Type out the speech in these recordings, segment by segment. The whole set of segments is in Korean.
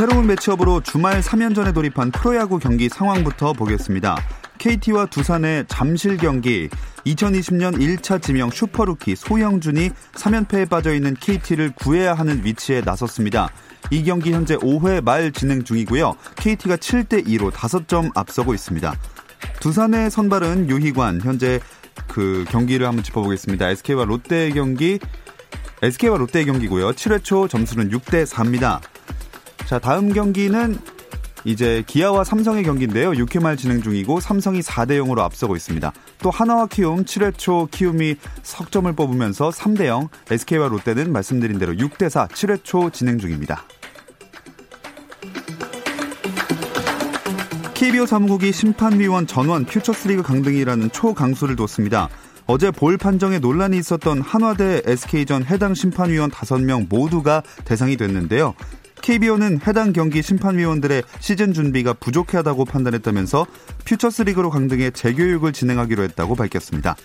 새로운 매치업으로 주말 3연전에 돌입한 프로야구 경기 상황부터 보겠습니다. KT와 두산의 잠실 경기 2020년 1차 지명 슈퍼루키 소영준이 3연패에 빠져있는 KT를 구해야 하는 위치에 나섰습니다. 이 경기 현재 5회 말 진행 중이고요. KT가 7대2로 5점 앞서고 있습니다. 두산의 선발은 유희관 현재 그 경기를 한번 짚어보겠습니다. SK와 롯데 경기 SK와 롯데 경기고요. 7회 초 점수는 6대 4입니다. 자, 다음 경기는 이제 기아와 삼성의 경기인데요. 6회 말 진행 중이고 삼성이 4대 0으로 앞서고 있습니다. 또 하나와 키움 7회 초 키움이 석점을 뽑으면서 3대 0, SK와 롯데는 말씀드린 대로 6대 4, 7회 초 진행 중입니다. KBO 사무국이 심판위원 전원 퓨처스리그 강등이라는 초강수를 뒀습니다. 어제 볼 판정에 논란이 있었던 한화대 SK전 해당 심판위원 5명 모두가 대상이 됐는데요. KBO는 해당 경기 심판위원들의 시즌 준비가 부족하다고 판단했다면서 퓨처스리그로 강등해 재교육을 진행하기로 했다고 밝혔습니다.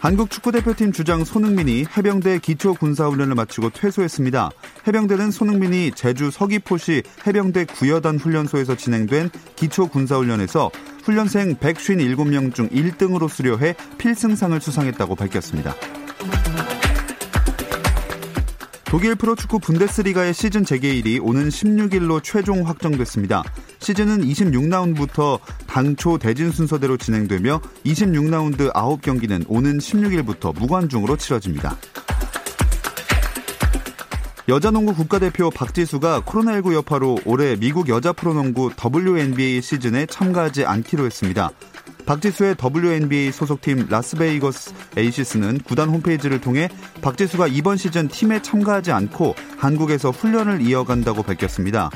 한국 축구대표팀 주장 손흥민이 해병대 기초 군사훈련을 마치고 퇴소했습니다. 해병대는 손흥민이 제주 서귀포시 해병대 구여단 훈련소에서 진행된 기초 군사훈련에서 훈련생 157명 중 1등으로 수료해 필승상을 수상했다고 밝혔습니다. 독일 프로축구 분데스리가의 시즌 재개일이 오는 16일로 최종 확정됐습니다. 시즌은 26라운드부터 당초 대진 순서대로 진행되며 26라운드 9경기는 오는 16일부터 무관중으로 치러집니다. 여자농구 국가대표 박지수가 코로나19 여파로 올해 미국 여자 프로농구 WNBA 시즌에 참가하지 않기로 했습니다. 박지수의 WNBA 소속팀 라스베이거스 에이시스는 구단 홈페이지를 통해 박지수가 이번 시즌 팀에 참가하지 않고 한국에서 훈련을 이어간다고 밝혔습니다.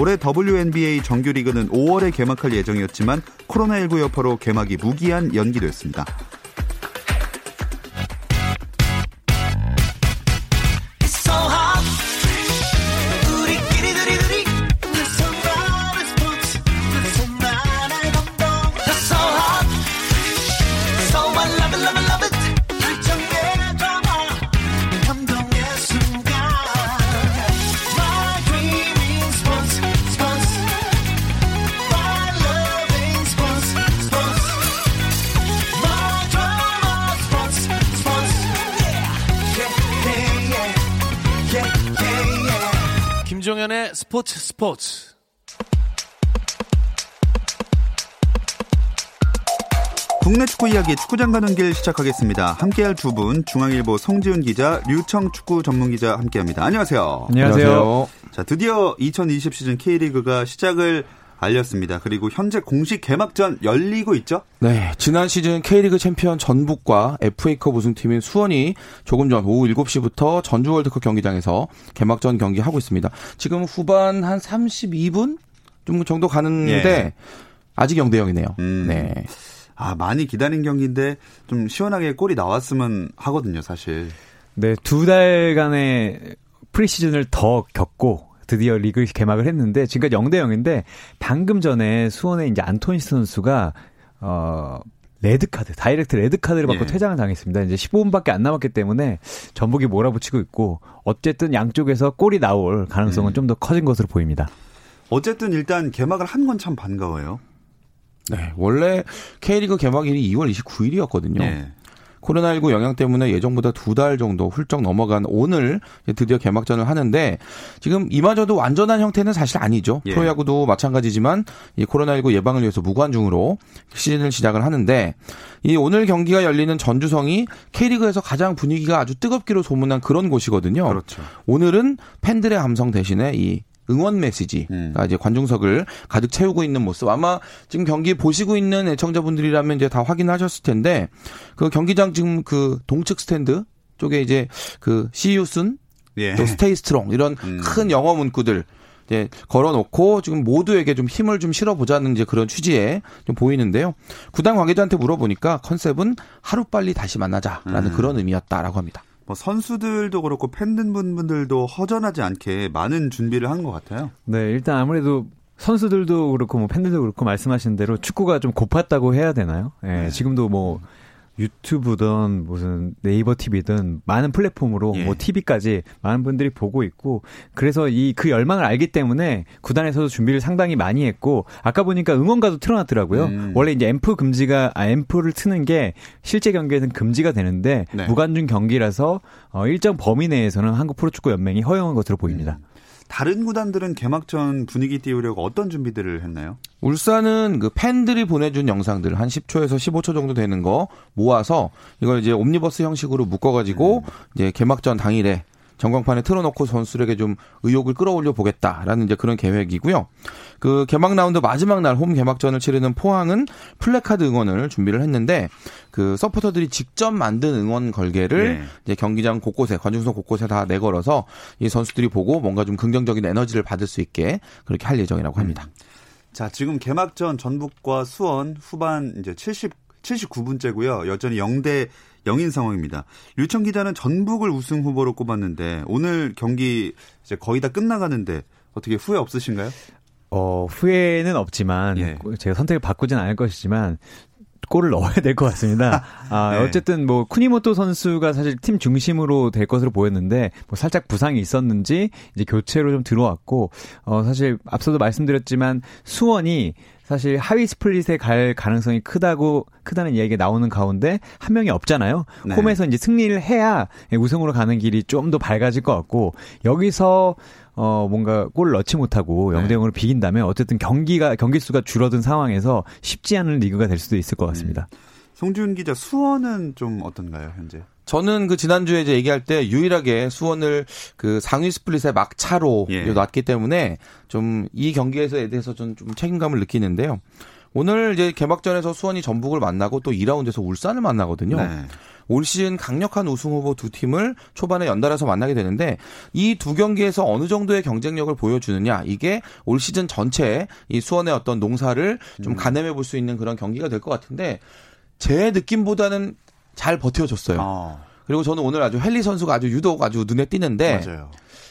올해 WNBA 정규리그는 5월에 개막할 예정이었지만 코로나19 여파로 개막이 무기한 연기됐습니다. 스포츠. 국내 축구 이야기 축구장 가는 길 시작하겠습니다. 함께할 두 분 중앙일보 송지훈 기자, 류청 축구 전문 기자 함께합니다. 안녕하세요. 안녕하세요. 자, 드디어 2020 시즌 K리그가 시작을 알렸습니다. 그리고 현재 공식 개막전 열리고 있죠? 네, 지난 시즌 K리그 챔피언 전북과 FA컵 우승팀인 수원이 조금 전 오후 7시부터 전주 월드컵 경기장에서 개막전 경기 하고 있습니다. 지금 후반 한 32분 정도 가는데 예. 아직 0대 0이네요. 음. 네. 아, 많이 기다린 경기인데 좀 시원하게 골이 나왔으면 하거든요, 사실. 네, 두 달간의 preseason을 더 겪고 드디어 리그 개막을 했는데 지금까지 0대 0인데 방금 전에 수원의 이제 안토니스 선수가 어 레드 카드, direct 레드 카드를 받고 예. 퇴장을 당했습니다. 이제 15분밖에 안 남았기 때문에 전북이 몰아붙이고 있고 어쨌든 양쪽에서 골이 나올 가능성은 음. 좀더 커진 것으로 보입니다. 어쨌든 일단 개막을 한 건 참 반가워요. 네, 원래 K리그 개막일이 2월 29일이었거든요. 네. 코로나19 영향 때문에 예정보다 두 달 정도 훌쩍 넘어간 오늘 드디어 개막전을 하는데 지금 이마저도 완전한 형태는 사실 아니죠. 예. 프로야구도 마찬가지지만 이 코로나19 예방을 위해서 무관중으로 시즌을 시작을 하는데 이 오늘 경기가 열리는 전주성이 K리그에서 가장 분위기가 아주 뜨겁기로 소문난 그런 곳이거든요. 그렇죠. 오늘은 팬들의 함성 대신에 이 응원 메시지, 음. 이제 관중석을 가득 채우고 있는 모습. 아마 지금 경기 보시고 있는 애청자분들이라면 이제 다 확인하셨을 텐데 그 경기장 지금 그 동측 스탠드 쪽에 이제 그 See you soon 예. 또 Stay strong 이런 음. 큰 영어 문구들 이제 걸어놓고 지금 모두에게 좀 힘을 좀 실어보자는 이제 그런 취지에 좀 보이는데요. 구단 관계자한테 물어보니까 컨셉은 하루 빨리 다시 만나자라는 음. 그런 의미였다라고 합니다. 뭐 선수들도 그렇고 팬분들도 허전하지 않게 많은 준비를 하는 것 같아요. 네, 일단 아무래도 선수들도 그렇고 뭐 팬들도 그렇고 말씀하신 대로 축구가 좀 고팠다고 해야 되나요? 예, 네. 지금도 뭐 유튜브든 무슨 네이버 TV든 많은 플랫폼으로 예. 뭐 TV까지 많은 분들이 보고 있고 그래서 이 그 열망을 알기 때문에 구단에서도 준비를 상당히 많이 했고 아까 보니까 응원가도 틀어놨더라고요. 음. 원래 이제 앰프 금지가 아 앰프를 트는 게 실제 경기에는 금지가 되는데 네. 무관중 경기라서 어 일정 범위 내에서는 한국 프로축구 연맹이 허용한 것으로 보입니다. 음. 다른 구단들은 개막전 분위기 띄우려고 어떤 준비들을 했나요? 울산은 그 팬들이 보내준 영상들 한 10초에서 15초 정도 되는 거 모아서 이걸 이제 옴니버스 형식으로 묶어가지고 음. 이제 개막전 당일에 전광판에 틀어놓고 선수들에게 좀 의욕을 끌어올려 보겠다라는 이제 그런 계획이고요. 그 개막 라운드 마지막 날 홈 개막전을 치르는 포항은 플래카드 응원을 준비를 했는데 그 서포터들이 직접 만든 응원 걸개를 네. 이제 경기장 곳곳에 관중석 곳곳에 다 내걸어서 이 선수들이 보고 뭔가 좀 긍정적인 에너지를 받을 수 있게 그렇게 할 예정이라고 합니다. 음. 자, 지금 개막전 전북과 수원 후반 이제 70 79분째고요. 여전히 0대 0인 상황입니다. 류청 기자는 전북을 우승 후보로 꼽았는데 오늘 경기 이제 거의 다 끝나가는데 어떻게 후회 없으신가요? 어, 후회는 없지만 예. 제가 선택을 바꾸진 않을 것이지만 골을 넣어야 될 것 같습니다. 아, 네. 어쨌든 뭐 쿠니모토 선수가 사실 팀 중심으로 될 것으로 보였는데 뭐 살짝 부상이 있었는지 이제 교체로 좀 들어왔고 어 사실 앞서도 말씀드렸지만 수원이 사실 하위 스플릿에 갈 가능성이 크다고 크다는 이야기가 나오는 가운데 한 명이 없잖아요. 네. 홈에서 이제 승리를 해야 우승으로 가는 길이 좀 더 밝아질 것 같고 여기서 어 뭔가 골을 넣지 못하고 0대 0으로 비긴다면 어쨌든 경기가 경기 수가 줄어든 상황에서 쉽지 않은 리그가 될 수도 있을 것 같습니다. 음. 송준 기자 수원은 좀 어떤가요 현재? 저는 그 지난주에 이제 얘기할 때 유일하게 수원을 그 상위 스플릿의 막차로 예. 놨기 때문에 좀 이 경기에서에 대해서 좀, 좀 책임감을 느끼는데요. 오늘 이제 개막전에서 수원이 전북을 만나고 또 2라운드에서 울산을 만나거든요. 네. 올 시즌 강력한 우승 후보 두 팀을 초반에 연달아서 만나게 되는데 이 두 경기에서 어느 정도의 경쟁력을 보여주느냐 이게 올 시즌 전체에 이 수원의 어떤 농사를 좀 음. 가늠해 볼 수 있는 그런 경기가 될 것 같은데 제 느낌보다는 잘 버텨줬어요. 어. 그리고 저는 오늘 아주 헨리 선수가 아주 유독 아주 눈에 띄는데 맞아요.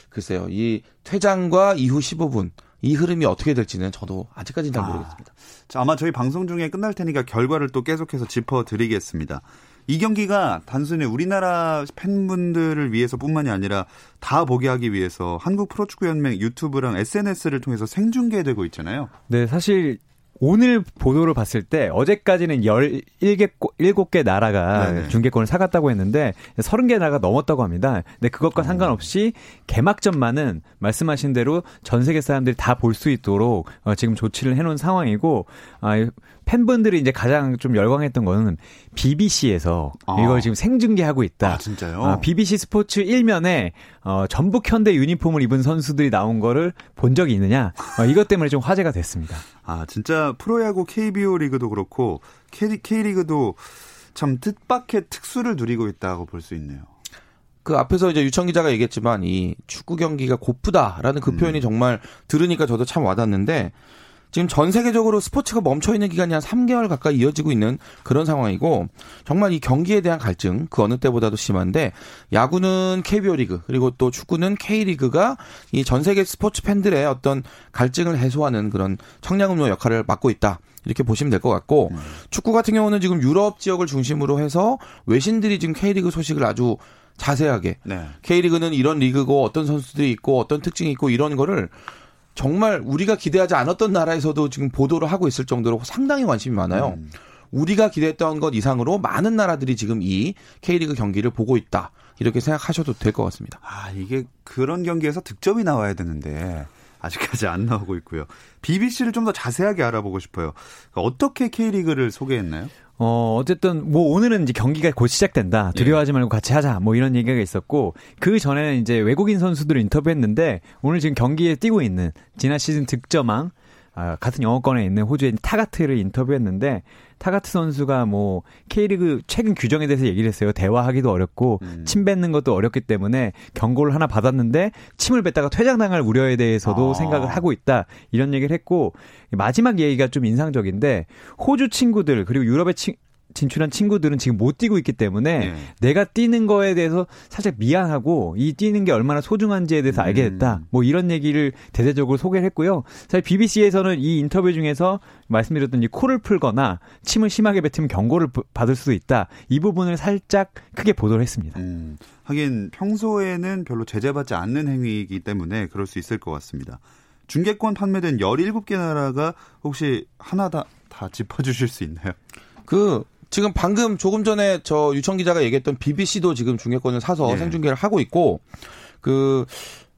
글쎄요 이 퇴장과 이후 15분 이 흐름이 어떻게 될지는 저도 아직까지는 잘 모르겠습니다. 아, 자, 아마 저희 방송 중에 끝날 테니까 결과를 또 계속해서 짚어드리겠습니다. 이 경기가 단순히 우리나라 팬분들을 위해서뿐만이 아니라 다 보게 하기 위해서 한국 프로축구 연맹 유튜브랑 SNS를 통해서 생중계되고 있잖아요. 네, 사실 오늘 보도를 봤을 때 어제까지는 17개, 7개 나라가 네네. 중계권을 사갔다고 했는데 30개 나라가 넘었다고 합니다. 근데 그것과 어. 상관없이 개막전만은 말씀하신 대로 전 세계 사람들이 다 볼 수 있도록 어, 지금 조치를 해놓은 상황이고 아, 팬분들이 이제 가장 좀 열광했던 거는 BBC에서 아. 이걸 지금 생중계하고 있다. 아, 진짜요? 아, BBC 스포츠 1면에 어, 전북 현대 유니폼을 입은 선수들이 나온 거를 본 적이 있느냐? 어, 이것 때문에 좀 화제가 됐습니다. 아, 진짜 프로야구 KBO 리그도 그렇고 K, K리그도 참 뜻밖의 특수를 누리고 있다고 볼 수 있네요. 그 앞에서 이제 유청 기자가 얘기했지만 이 축구 경기가 고프다라는 그 음. 표현이 정말 들으니까 저도 참 와닿는데 지금 전 세계적으로 스포츠가 멈춰 있는 기간이 한 3개월 가까이 이어지고 있는 그런 상황이고 정말 이 경기에 대한 갈증 그 어느 때보다도 심한데 야구는 KBO 리그 그리고 또 축구는 K리그가 이 전 세계 스포츠 팬들의 어떤 갈증을 해소하는 그런 청량음료 역할을 맡고 있다. 이렇게 보시면 될 것 같고 음. 축구 같은 경우는 지금 유럽 지역을 중심으로 해서 외신들이 지금 K리그 소식을 아주 자세하게 네. K리그는 이런 리그고 어떤 선수들이 있고 어떤 특징이 있고 이런 거를 정말 우리가 기대하지 않았던 나라에서도 지금 보도를 하고 있을 정도로 상당히 관심이 많아요. 음. 우리가 기대했던 것 이상으로 많은 나라들이 지금 이 K리그 경기를 보고 있다. 이렇게 생각하셔도 될 것 같습니다. 아, 이게 그런 경기에서 득점이 나와야 되는데 아직까지 안 나오고 있고요. BBC를 좀 더 자세하게 알아보고 싶어요. 그러니까 어떻게 K리그를 소개했나요? 어, 어쨌든, 뭐, 오늘은 이제 경기가 곧 시작된다. 두려워하지 말고 같이 하자. 뭐, 이런 얘기가 있었고, 그 전에는 이제 외국인 선수들을 인터뷰했는데, 오늘 지금 경기에 뛰고 있는, 지난 시즌 득점왕, 아, 같은 영어권에 있는 호주의 타가트를 인터뷰했는데 타가트 선수가 뭐 K리그 최근 규정에 대해서 얘기를 했어요. 대화하기도 어렵고 음. 침 뱉는 것도 어렵기 때문에 경고를 하나 받았는데 침을 뱉다가 퇴장당할 우려에 대해서도 아. 생각을 하고 있다. 이런 얘기를 했고 마지막 얘기가 좀 인상적인데 호주 친구들 그리고 유럽의 친, 진출한 친구들은 지금 못 뛰고 있기 때문에 네. 내가 뛰는 거에 대해서 살짝 미안하고 이 뛰는 게 얼마나 소중한지에 대해서 알게 됐다. 음. 뭐 이런 얘기를 대대적으로 소개를 했고요. 사실 BBC에서는 이 인터뷰 중에서 말씀드렸던 이 코를 풀거나 침을 심하게 뱉으면 경고를 받을 수도 있다. 이 부분을 살짝 크게 보도를 했습니다. 음. 하긴 평소에는 별로 제재받지 않는 행위이기 때문에 그럴 수 있을 것 같습니다. 중계권 판매된 17개 나라가 혹시 하나 다, 다 짚어주실 수 있나요? 그 지금 방금 조금 전에 저 유청 기자가 얘기했던 BBC도 지금 중계권을 사서 네. 생중계를 하고 있고 그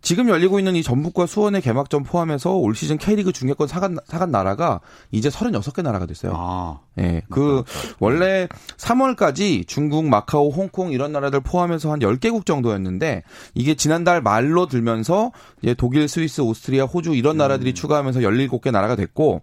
지금 열리고 있는 이 전북과 수원의 개막전 포함해서 올 시즌 K리그 중계권 사간, 사간 나라가 이제 36개 나라가 됐어요. 아. 예. 네, 그 원래 3월까지 중국, 마카오, 홍콩 이런 나라들 포함해서 한 10개국 정도였는데 이게 지난달 말로 들면서 이제 독일, 스위스, 오스트리아, 호주 이런 나라들이 음. 추가하면서 17개 나라가 됐고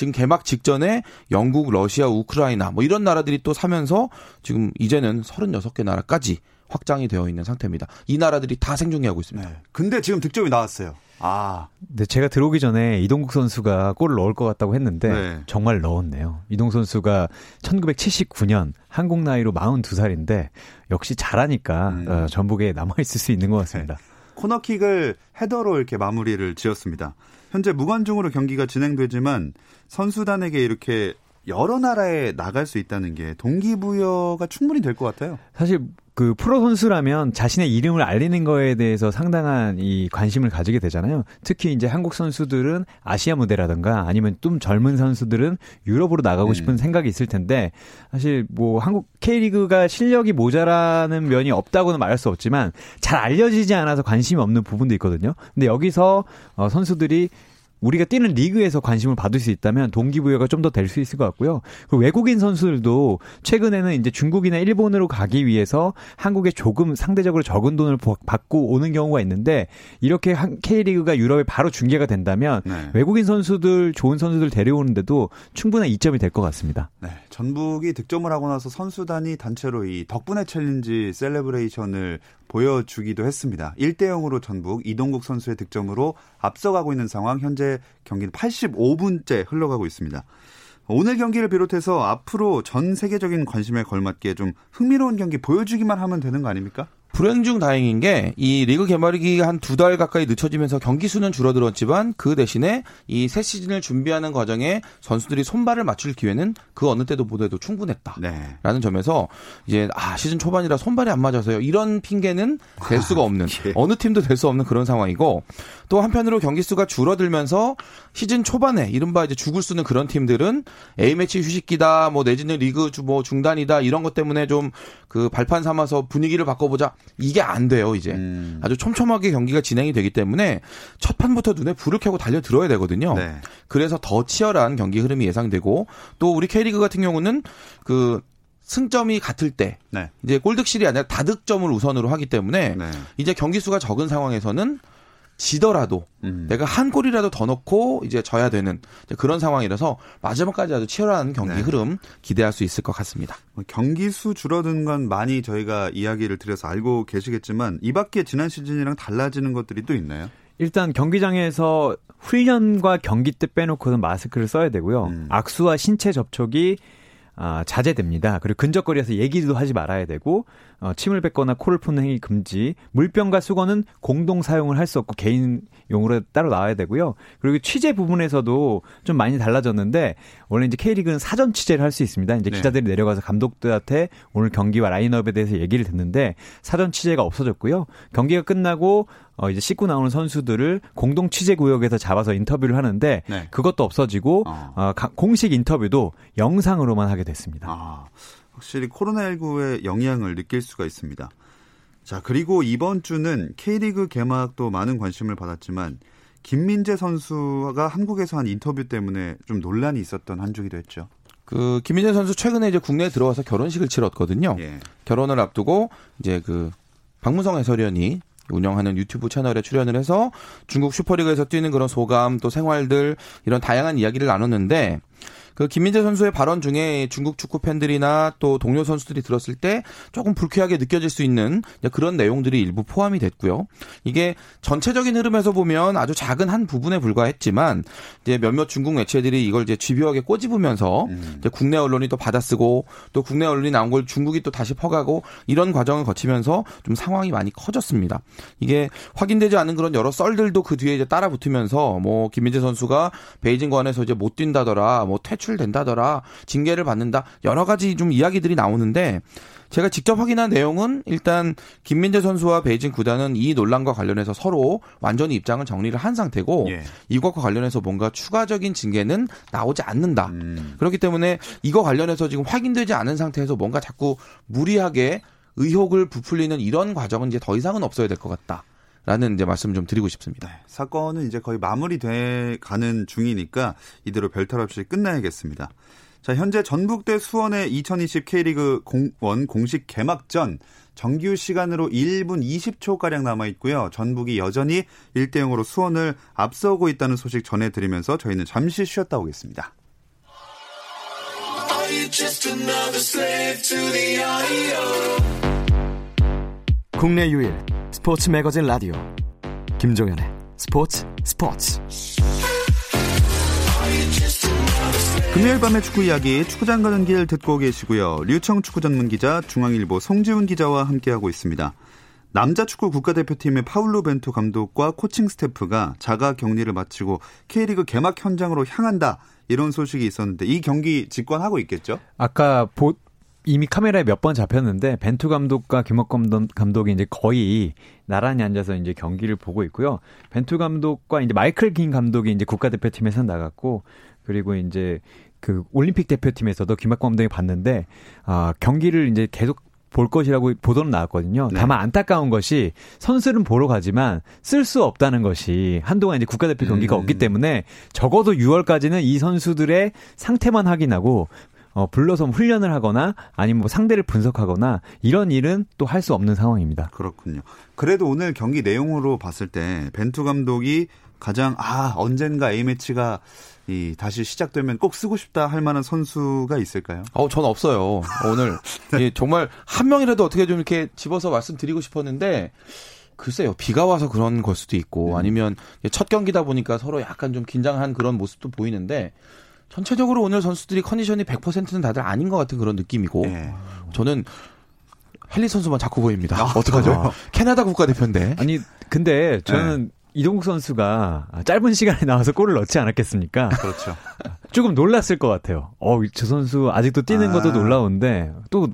지금 개막 직전에 영국, 러시아, 우크라이나 뭐 이런 나라들이 또 사면서 지금 이제는 36개 나라까지 확장이 되어 있는 상태입니다. 이 나라들이 다 생중계하고 있습니다. 네. 근데 지금 득점이 나왔어요. 아. 네, 제가 들어오기 전에 이동국 선수가 골을 넣을 것 같다고 했는데 네. 정말 넣었네요. 이동 선수가 1979년 한국 나이로 42살인데 역시 잘하니까 음. 어, 전북에 남아 있을 수 있는 것 같습니다. 네. 코너킥을 헤더로 이렇게 마무리를 지었습니다. 현재 무관중으로 경기가 진행되지만 선수단에게 이렇게 여러 나라에 나갈 수 있다는 게 동기부여가 충분히 될 것 같아요. 사실 그 프로 선수라면 자신의 이름을 알리는 거에 대해서 상당한 이 관심을 가지게 되잖아요. 특히 이제 한국 선수들은 아시아 무대라든가 아니면 좀 젊은 선수들은 유럽으로 나가고 음. 싶은 음. 생각이 있을 텐데 사실 뭐 한국 K리그가 실력이 모자라는 면이 없다고는 말할 수 없지만 잘 알려지지 않아서 관심이 없는 부분도 있거든요. 근데 여기서 어 선수들이 우리가 뛰는 리그에서 관심을 받을 수 있다면 동기부여가 좀 더 될 수 있을 것 같고요. 그 외국인 선수들도 최근에는 이제 중국이나 일본으로 가기 위해서 한국에 조금 상대적으로 적은 돈을 받고 오는 경우가 있는데 이렇게 K리그가 유럽에 바로 중계가 된다면 네. 외국인 선수들 좋은 선수들 데려오는데도 충분한 이점이 될 것 같습니다. 네. 전북이 득점을 하고 나서 선수단이 단체로 이 덕분에 challenge celebration을 보여주기도 했습니다. 1대 0으로 전북 이동국 선수의 득점으로 앞서가고 있는 상황 현재 경기는 85분째 흘러가고 있습니다. 오늘 경기를 비롯해서 앞으로 전 세계적인 관심에 걸맞게 좀 흥미로운 경기 보여주기만 하면 되는 거 아닙니까? 불행 중 다행인 게 이 리그 개막이 한 두 달 가까이 늦춰지면서 경기 수는 줄어들었지만 그 대신에 이 새 시즌을 준비하는 과정에 선수들이 손발을 맞출 기회는 그 어느 때도 보다도 충분했다라는 네. 점에서 이제 아 시즌 초반이라 손발이 안 맞아서요 이런 핑계는 될 수가 없는 예. 어느 팀도 될 수 없는 그런 상황이고 또 한편으로 경기 수가 줄어들면서 시즌 초반에 이른바 이제 죽을 수는 그런 팀들은 A 매치 휴식기다 뭐 내지는 리그 뭐 중단이다 이런 것 때문에 좀 그 발판 삼아서 분위기를 바꿔보자 이게 안 돼요, 이제. 음. 아주 촘촘하게 경기가 진행이 되기 때문에 첫 판부터 눈에 불을 켜고 달려 들어야 되거든요. 네. 그래서 더 치열한 경기 흐름이 예상되고 또 우리 K리그 같은 경우는 그 승점이 같을 때 네. 이제 골득실이 아니라 다득점을 우선으로 하기 때문에 네. 이제 경기 수가 적은 상황에서는 지더라도 음. 내가 한 골이라도 더 넣고 이제 져야 되는 그런 상황이라서 마지막까지 아주 치열한 경기 네. 흐름 기대할 수 있을 것 같습니다. 뭐 경기 수 줄어드는 건 많이 저희가 이야기를 드려서 알고 계시겠지만 이 밖에 지난 시즌이랑 달라지는 것들이 또 있나요? 일단 경기장에서 훈련과 경기 때 빼놓고는 마스크를 써야 되고요. 음. 악수와 신체 접촉이 아, 자제됩니다. 그리고 근접거리에서 얘기도 하지 말아야 되고 어, 침을 뱉거나 코를 푸는 행위 금지. 물병과 수건은 공동 사용을 할 수 없고 개인용으로 따로 나와야 되고요. 그리고 취재 부분에서도 좀 많이 달라졌는데 원래 이제 K리그는 사전 취재를 할 수 있습니다. 이제 네. 기자들이 내려가서 감독들한테 오늘 경기와 라인업에 대해서 얘기를 듣는데 사전 취재가 없어졌고요. 경기가 끝나고 어 이제 씻고 나오는 선수들을 공동 취재 구역에서 잡아서 인터뷰를 하는데 네. 그것도 없어지고 어. 어 공식 인터뷰도 영상으로만 하게 됐습니다. 아. 확실히 코로나19의 영향을 느낄 수가 있습니다. 자, 그리고 이번 주는 K리그 개막도 많은 관심을 받았지만 김민재 선수가 한국에서 한 인터뷰 때문에 좀 논란이 있었던 한 주기도 했죠. 그 김민재 선수 최근에 이제 국내에 들어와서 결혼식을 치렀거든요. 예. 결혼을 앞두고 이제 그 박문성 해설위원이 운영하는 유튜브 채널에 출연을 해서 중국 슈퍼리그에서 뛰는 그런 소감 또 생활들 이런 다양한 이야기를 나눴는데 그 김민재 선수의 발언 중에 중국 축구 팬들이나 또 동료 선수들이 들었을 때 조금 불쾌하게 느껴질 수 있는 그런 내용들이 일부 포함이 됐고요. 이게 전체적인 흐름에서 보면 아주 작은 한 부분에 불과했지만 이제 몇몇 중국 매체들이 이걸 이제 집요하게 꼬집으면서 음. 이제 국내 언론이 또 받아쓰고 또 국내 언론이 나온 걸 중국이 또 다시 퍼가고 이런 과정을 거치면서 좀 상황이 많이 커졌습니다. 이게 확인되지 않은 그런 여러 썰들도 그 뒤에 이제 따라 붙으면서 뭐 김민재 선수가 베이징 관에서 이제 못 뛴다더라, 뭐 퇴출 퇴출된다더라, 징계를 받는다, 여러 가지 좀 이야기들이 나오는데 제가 직접 확인한 내용은 일단 김민재 선수와 베이징 구단은 이 논란과 관련해서 서로 완전히 입장을 정리를 한 상태고 예. 이것과 관련해서 뭔가 추가적인 징계는 나오지 않는다. 음. 그렇기 때문에 이거 관련해서 지금 확인되지 않은 상태에서 뭔가 자꾸 무리하게 의혹을 부풀리는 이런 과정은 이제 더 이상은 없어야 될 것 같다. 라는 이제 말씀 좀 드리고 싶습니다. 네, 사건은 이제 거의 마무리돼 가는 중이니까 이대로 별탈 없이 끝나야겠습니다. 자, 현재 전북대 수원의 2020 K리그 공1 공식 개막전 정규 시간으로 1분 20초 가량 남아 있고요. 전북이 여전히 1대 0으로 수원을 앞서고 있다는 소식 전해 드리면서 저희는 잠시 쉬었다 오겠습니다. 국내 유일 스포츠 매거진 라디오 김종현의 스포츠 스포츠 금요일 밤의 축구 이야기 축구장 가는 길 듣고 계시고요. 류청 축구 전문 기자 중앙일보 송지훈 기자와 함께하고 있습니다. 남자 축구 국가대표팀의 파울로 벤투 감독과 코칭 스태프가 자가 격리를 마치고 K리그 개막 현장으로 향한다. 이런 소식이 있었는데 이 경기 직관하고 있겠죠? 아까 보, 이미 카메라에 몇 번 잡혔는데 벤투 감독과 김학범 감독이 이제 거의 나란히 앉아서 이제 경기를 보고 있고요. 벤투 감독과 이제 마이클 긴 감독이 이제 국가대표팀에서 나갔고 그리고 이제 그 올림픽 대표팀에서도 김학범 감독이 봤는데 아 경기를 이제 계속 볼 것이라고 보도는 나왔거든요. 네. 다만 안타까운 것이 선수는 보러 가지만 쓸 수 없다는 것이 한동안 이제 국가대표 경기가 음. 없기 때문에 적어도 6월까지는 이 선수들의 상태만 확인하고 어, 불러서 훈련을 하거나 아니면 뭐 상대를 분석하거나 이런 일은 또 할 수 없는 상황입니다. 그렇군요. 그래도 오늘 경기 내용으로 봤을 때 벤투 감독이 가장 아 언젠가 A 매치가 이 다시 시작되면 꼭 쓰고 싶다 할 만한 선수가 있을까요? 어, 전 없어요. 오늘 네. 예, 정말 한 명이라도 어떻게 좀 이렇게 집어서 말씀드리고 싶었는데 글쎄요 비가 와서 그런 걸 수도 있고 음. 아니면 첫 경기다 보니까 서로 약간 좀 긴장한 그런 모습도 보이는데 전체적으로 오늘 선수들이 컨디션이 100%는 다들 아닌 것 같은 그런 느낌이고 네. 저는 헨리 선수만 자꾸 보입니다. 아, 어떡하죠? 아. 캐나다 국가대표인데. 아니 근데 저는 네. 이동국 선수가 짧은 시간에 나와서 골을 넣지 않았겠습니까? 그렇죠. 조금 놀랐을 것 같아요. 어, 저 선수 아직도 뛰는 아. 것도 놀라운데 또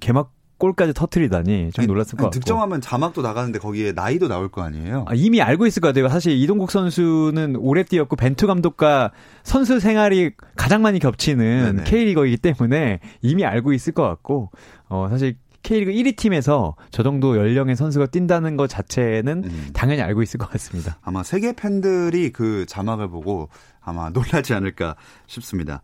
개막 골까지 터트리다니 좀 놀랐을 것 같고. 득점하면 자막도 나가는데 거기에 나이도 나올 거 아니에요? 아, 이미 알고 있을 것 같아요. 사실 이동국 선수는 오래 뛰었고 벤투 감독과 선수 생활이 가장 많이 겹치는 K리거이기 때문에 이미 알고 있을 것 같고 어 사실 K리그 1위 팀에서 저 정도 연령의 선수가 뛴다는 것 자체는 음. 당연히 알고 있을 것 같습니다. 아마 세계 팬들이 그 자막을 보고 아마 놀라지 않을까 싶습니다.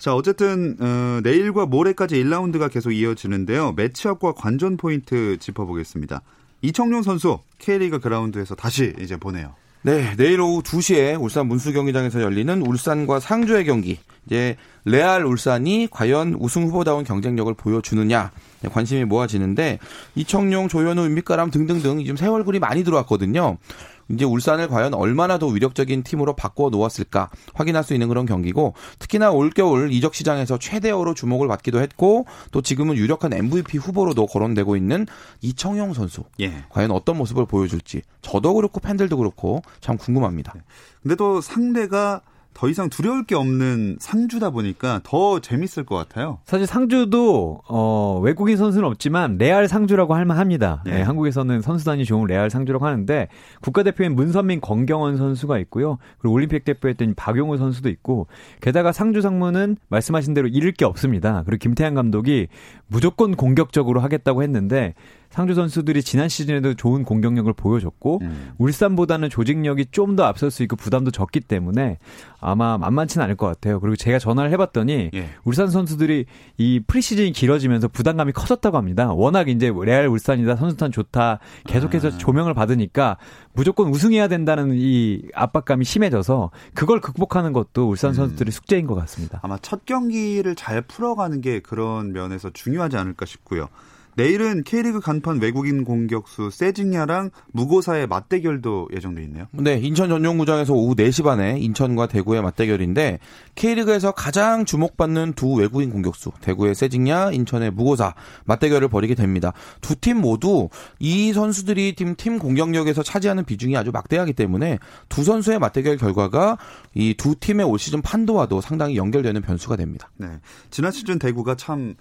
자, 어쨌든 어, 내일과 모레까지 1라운드가 계속 이어지는데요. 매치업과 관전 포인트 짚어보겠습니다. 이청용 선수 K리그 그라운드에서 다시 이제 보내요. 네, 내일 오후 2시에 울산 문수 경기장에서 열리는 울산과 상주의 경기. 이제 레알 울산이 과연 우승 후보다운 경쟁력을 보여주느냐 관심이 모아지는데 이청용, 조현우, 윤빛가람 등등등 지금 새 얼굴이 많이 들어왔거든요. 이제 울산을 과연 얼마나 더 위력적인 팀으로 바꿔 놓았을까 확인할 수 있는 그런 경기고 특히나 올겨울 이적 시장에서 최대어로 주목을 받기도 했고 또 지금은 유력한 MVP 후보로도 거론되고 있는 이청용 선수. 예. 과연 어떤 모습을 보여줄지 저도 그렇고 팬들도 그렇고 참 궁금합니다. 네. 근데 또 상대가 더 이상 두려울 게 없는 상주다 보니까 더 재밌을 것 같아요. 사실 상주도 어, 외국인 선수는 없지만 레알 상주라고 할 만합니다. 네. 네, 한국에서는 선수단이 좋은 레알 상주라고 하는데 국가대표인 문선민, 권경원 선수가 있고요. 그리고 올림픽 대표했던 박용우 선수도 있고 게다가 상주 상무는 말씀하신 대로 잃을 게 없습니다. 그리고 김태환 감독이 무조건 공격적으로 하겠다고 했는데 상주 선수들이 지난 시즌에도 좋은 공격력을 보여줬고 음. 울산보다는 조직력이 좀 더 앞설 수 있고 부담도 적기 때문에 아마 만만치는 않을 것 같아요. 그리고 제가 전화를 해봤더니 예. 울산 선수들이 이 프리시즌이 길어지면서 부담감이 커졌다고 합니다. 워낙 이제 레알 울산이다 선수단 좋다 계속해서 아. 조명을 받으니까 무조건 우승해야 된다는 이 압박감이 심해져서 그걸 극복하는 것도 울산 음. 선수들의 음. 숙제인 것 같습니다. 아마 첫 경기를 잘 풀어가는 게 그런 면에서 중요하지 않을까 싶고요. 내일은 K리그 간판 외국인 공격수 세징야랑 무고사의 맞대결도 예정돼 있네요. 네, 인천 전용구장에서 오후 4시 반에 인천과 대구의 맞대결인데 K리그에서 가장 주목받는 두 외국인 공격수, 대구의 세징야, 인천의 무고사 맞대결을 벌이게 됩니다. 두 팀 모두 이 선수들이 팀, 팀 공격력에서 차지하는 비중이 아주 막대하기 때문에 두 선수의 맞대결 결과가 이 두 팀의 올 시즌 판도와도 상당히 연결되는 변수가 됩니다. 네. 지난 시즌 대구가 참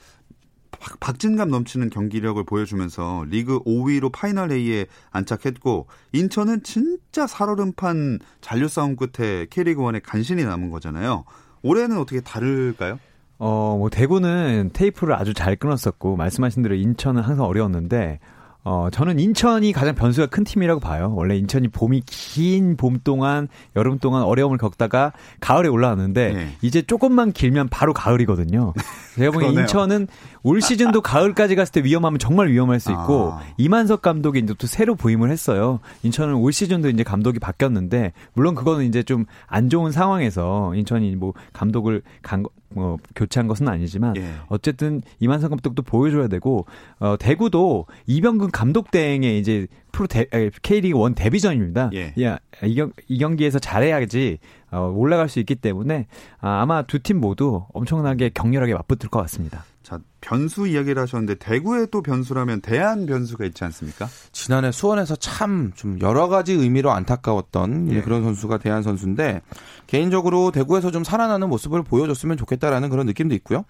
박진감 넘치는 경기력을 보여주면서 리그 5위로 파이널 A에 안착했고 인천은 진짜 살얼음판 잔류 싸움 끝에 K리그 1에 간신히 남은 거잖아요. 올해는 어떻게 다를까요? 어, 뭐 대구는 테이프를 아주 잘 끊었었고 말씀하신 대로 인천은 항상 어려웠는데 어, 저는 인천이 가장 변수가 큰 팀이라고 봐요. 원래 인천이 봄이 긴 봄 동안, 여름 동안 어려움을 겪다가 가을에 올라왔는데, 네. 이제 조금만 길면 바로 가을이거든요. 제가 보기엔 인천은 올 시즌도 가을까지 갔을 때 위험하면 정말 위험할 수 있고, 아. 이만석 감독이 이제 또 새로 부임을 했어요. 인천은 올 시즌도 이제 감독이 바뀌었는데, 물론 그거는 이제 좀 안 좋은 상황에서 인천이 뭐 감독을 간, 뭐 교체한 것은 아니지만 예. 어쨌든 이만성 감독도 보여줘야 되고 어 대구도 이병근 감독 대행에 이제 프로 대, K리그 원 데뷔전입니다. 예. 야, 이, 경, 이 경기에서 잘해야지 어, 올라갈 수 있기 때문에 아, 아마 두 팀 모두 엄청나게 격렬하게 맞붙을 것 같습니다. 자, 변수 이야기를 하셨는데 대구에 또 변수라면 대한 변수가 있지 않습니까? 지난해 수원에서 참 좀 여러 가지 의미로 안타까웠던 예. 그런 선수가 대한 선수인데 개인적으로 대구에서 좀 살아나는 모습을 보여줬으면 좋겠다라는 그런 느낌도 있고요.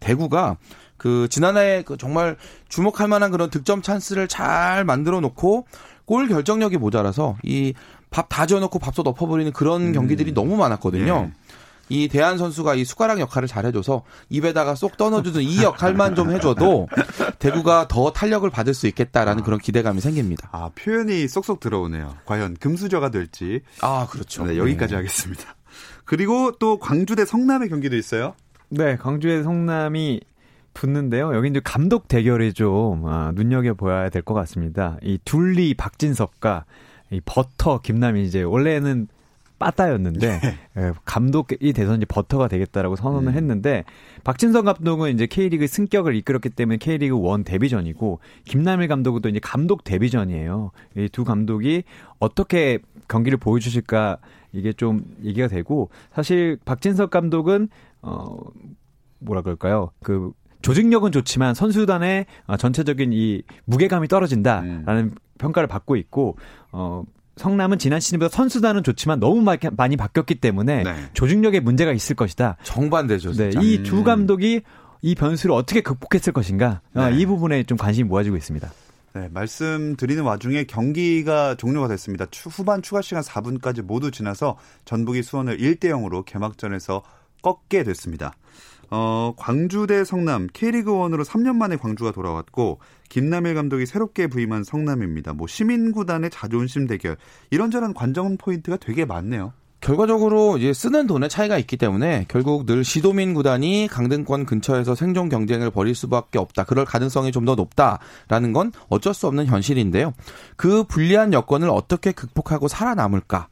대구가 그 지난해 그 정말 주목할 만한 그런 득점 찬스를 잘 만들어 놓고 골 결정력이 모자라서 이 밥 다 지어놓고 밥솥 엎어버리는 그런 음. 경기들이 너무 많았거든요. 예. 이 대한 선수가 이 숟가락 역할을 잘해줘서 입에다가 쏙 떠넣어주는 이 역할만 좀 해줘도 대구가 더 탄력을 받을 수 있겠다라는 아. 그런 기대감이 생깁니다. 아 표현이 쏙쏙 들어오네요. 과연 금수저가 될지. 아 그렇죠. 네, 여기까지 네. 하겠습니다. 그리고 또 광주 대 성남의 경기도 있어요. 네, 광주의 성남이 붙는데요. 여기 이제 감독 대결이 좀 아, 눈여겨 보아야 될 것 같습니다. 이 둘리 박진섭과 이 버터 김남이 이제 원래는 빠따였는데 네. 예, 감독이 돼서 이제 버터가 되겠다라고 선언을 음. 했는데 박진성 감독은 이제 K리그 승격을 이끌었기 때문에 K리그 원 데뷔전이고 김남일 감독은 또 이제 감독 데뷔전이에요. 이 두 감독이 어떻게 경기를 보여주실까 이게 좀 얘기가 되고 사실 박진석 감독은 어 뭐라 그럴까요? 그 조직력은 좋지만 선수단의 어, 전체적인 이 무게감이 떨어진다라는 음. 평가를 받고 있고 어 성남은 지난 시즌보다 선수단은 좋지만 너무 많이 바뀌었기 때문에 네. 조직력에 문제가 있을 것이다. 정반대죠. 네, 이두 음. 감독이 이 변수를 어떻게 극복했을 것인가 어, 네. 이 부분에 좀 관심이 모아지고 있습니다. 네, 말씀드리는 와중에 경기가 종료가 됐습니다. 추, 후반 추가 시간 4분까지 모두 지나서 전북이 수원을 1대 0으로 개막전에서 꺾게 됐습니다. 어, 광주 대 성남 K리그 1으로 3년 만에 광주가 돌아왔고 김남일 감독이 새롭게 부임한 성남입니다. 뭐 시민구단의 자존심 대결 이런저런 관전 포인트가 되게 많네요. 결과적으로 이제 쓰는 돈의 차이가 있기 때문에 결국 늘 시도민 구단이 강등권 근처에서 생존 경쟁을 벌일 수밖에 없다. 그럴 가능성이 좀 더 높다라는 건 어쩔 수 없는 현실인데요. 그 불리한 여건을 어떻게 극복하고 살아남을까?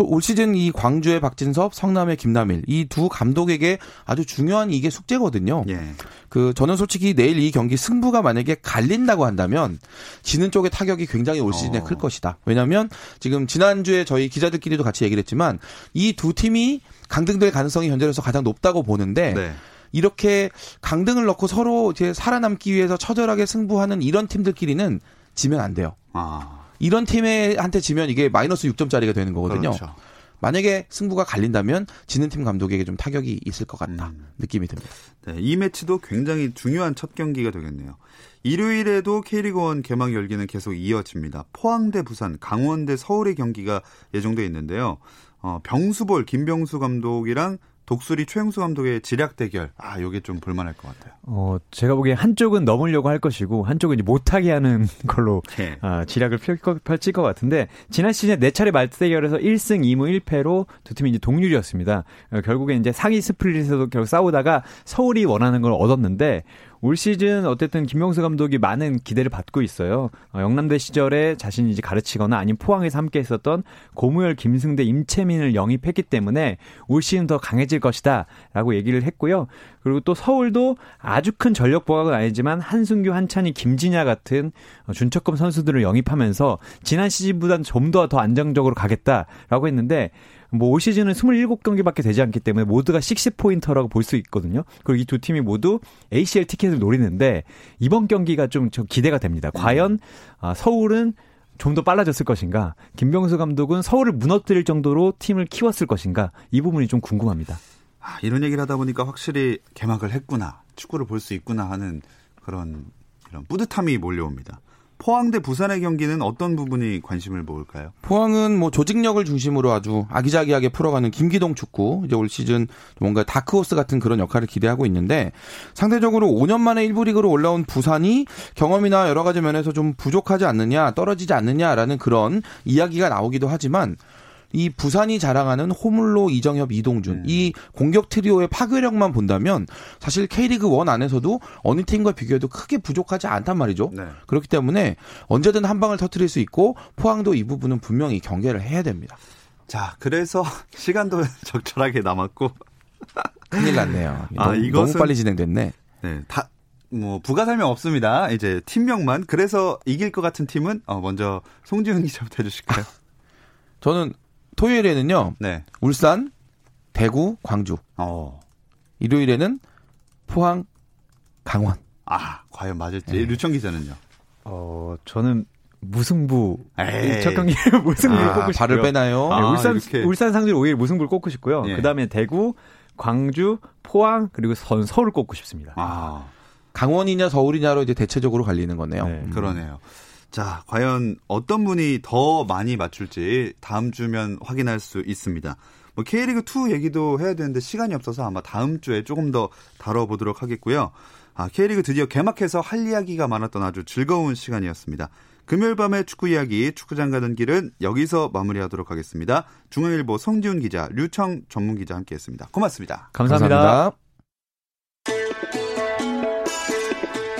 올 시즌 이 광주의 박진섭, 성남의 김남일 이 두 감독에게 아주 중요한 이게 숙제거든요. 예. 그 저는 솔직히 내일 이 경기 승부가 만약에 갈린다고 한다면 지는 쪽의 타격이 굉장히 올 시즌에 어. 클 것이다. 왜냐하면 지금 지난주에 저희 기자들끼리도 같이 얘기를 했지만 이 두 팀이 강등될 가능성이 현재로서 가장 높다고 보는데 네. 이렇게 강등을 넣고 서로 이제 살아남기 위해서 처절하게 승부하는 이런 팀들끼리는 지면 안 돼요. 아. 이런 팀한테 지면 이게 마이너스 6점짜리가 되는 거거든요. 그렇죠. 만약에 승부가 갈린다면 지는 팀 감독에게 좀 타격이 있을 것 같다 음. 느낌이 듭니다. 네, 이 매치도 굉장히 중요한 첫 경기가 되겠네요. 일요일에도 K리그1 개막 열기는 계속 이어집니다. 포항대 부산, 강원 대 서울의 경기가 예정돼 있는데요. 어, 병수볼 김병수 감독이랑 독수리 최영수 감독의 지략 대결. 아, 요게 좀 볼만할 것 같아요. 어, 제가 보기엔 한쪽은 넘으려고 할 것이고 한쪽은 이제 못하게 하는 걸로 네. 아, 지략을 펼, 펼칠 것 같은데 지난 시즌에 네 차례 말트 대결에서 1승 2무 1패로 두 팀이 이제 동률이었습니다. 어, 결국엔 이제 상위 스플릿에서도 결국 싸우다가 서울이 원하는 걸 얻었는데 올 시즌 어쨌든 김명수 감독이 많은 기대를 받고 있어요. 어, 영남대 시절에 자신이 이제 가르치거나 아니면 포항에서 함께 했었던 고무열, 김승대, 임채민을 영입했기 때문에 올 시즌 더 강해질 것이다 라고 얘기를 했고요. 그리고 또 서울도 아주 큰 전력 보강은 아니지만 한승규, 한찬희, 김진야 같은 어, 준척급 선수들을 영입하면서 지난 시즌보다는 좀더 더 안정적으로 가겠다라고 했는데 뭐 올 시즌은 27경기밖에 되지 않기 때문에 모두가 six pointer라고 볼 수 있거든요. 그리고 이 두 팀이 모두 ACL 티켓을 노리는데 이번 경기가 좀 기대가 됩니다. 과연 아, 서울은 좀더 빨라졌을 것인가? 김병수 감독은 서울을 무너뜨릴 정도로 팀을 키웠을 것인가? 이 부분이 좀 궁금합니다. 아, 이런 얘기를 하다 보니까 확실히 개막을 했구나. 축구를 볼 수 있구나 하는 그런 이런 뿌듯함이 몰려옵니다. 포항 대 부산의 경기는 어떤 부분이 관심을 모을까요? 포항은 뭐 조직력을 중심으로 아주 아기자기하게 풀어가는 김기동 축구 이제 올 시즌 뭔가 다크호스 같은 그런 역할을 기대하고 있는데 상대적으로 5년 만에 1부 리그로 올라온 부산이 경험이나 여러 가지 면에서 좀 부족하지 않느냐 떨어지지 않느냐라는 그런 이야기가 나오기도 하지만 이 부산이 자랑하는 호물로 이정협 이동준 음. 이 공격 트리오의 파괴력만 본다면 사실 K리그 1 안에서도 어느 팀과 비교해도 크게 부족하지 않단 말이죠. 네. 그렇기 때문에 언제든 한 방을 터트릴 수 있고 포항도 이 부분은 분명히 경계를 해야 됩니다. 자, 그래서 시간도 적절하게 남았고 큰일 났네요. 아, 너무, 이것은 너무 빨리 진행됐네. 네, 다, 뭐 부가 설명 없습니다. 이제 팀명만. 그래서 이길 것 같은 팀은 어, 먼저 송지훈 기자부터 해주실까요? 저는 토요일에는요. 네. 울산, 대구, 광주. 어. 일요일에는 포항, 강원. 아, 과연 맞을지. 네. 류청 기자는요? 어, 저는 무승부 첫 경기 무승부를 아, 꼽고 싶고요. 발을 빼나요? 네, 울산 아, 울산 상주 5일 무승부를 꼽고 싶고요. 예. 그다음에 대구, 광주, 포항 그리고 선 서울 꼽고 싶습니다. 아. 강원이냐 서울이냐로 이제 대체적으로 갈리는 거네요. 네. 음. 그러네요. 자, 과연 어떤 분이 더 많이 맞출지 다음 주면 확인할 수 있습니다. 뭐 K리그 2 얘기도 해야 되는데 시간이 없어서 아마 다음 주에 조금 더 다뤄보도록 하겠고요. 아, K리그 드디어 개막해서 할 이야기가 많았던 아주 즐거운 시간이었습니다. 금요일 밤의 축구 이야기, 축구장 가는 길은 여기서 마무리하도록 하겠습니다. 중앙일보 성지훈 기자, 류청 전문 기자 함께했습니다. 고맙습니다. 감사합니다. 감사합니다.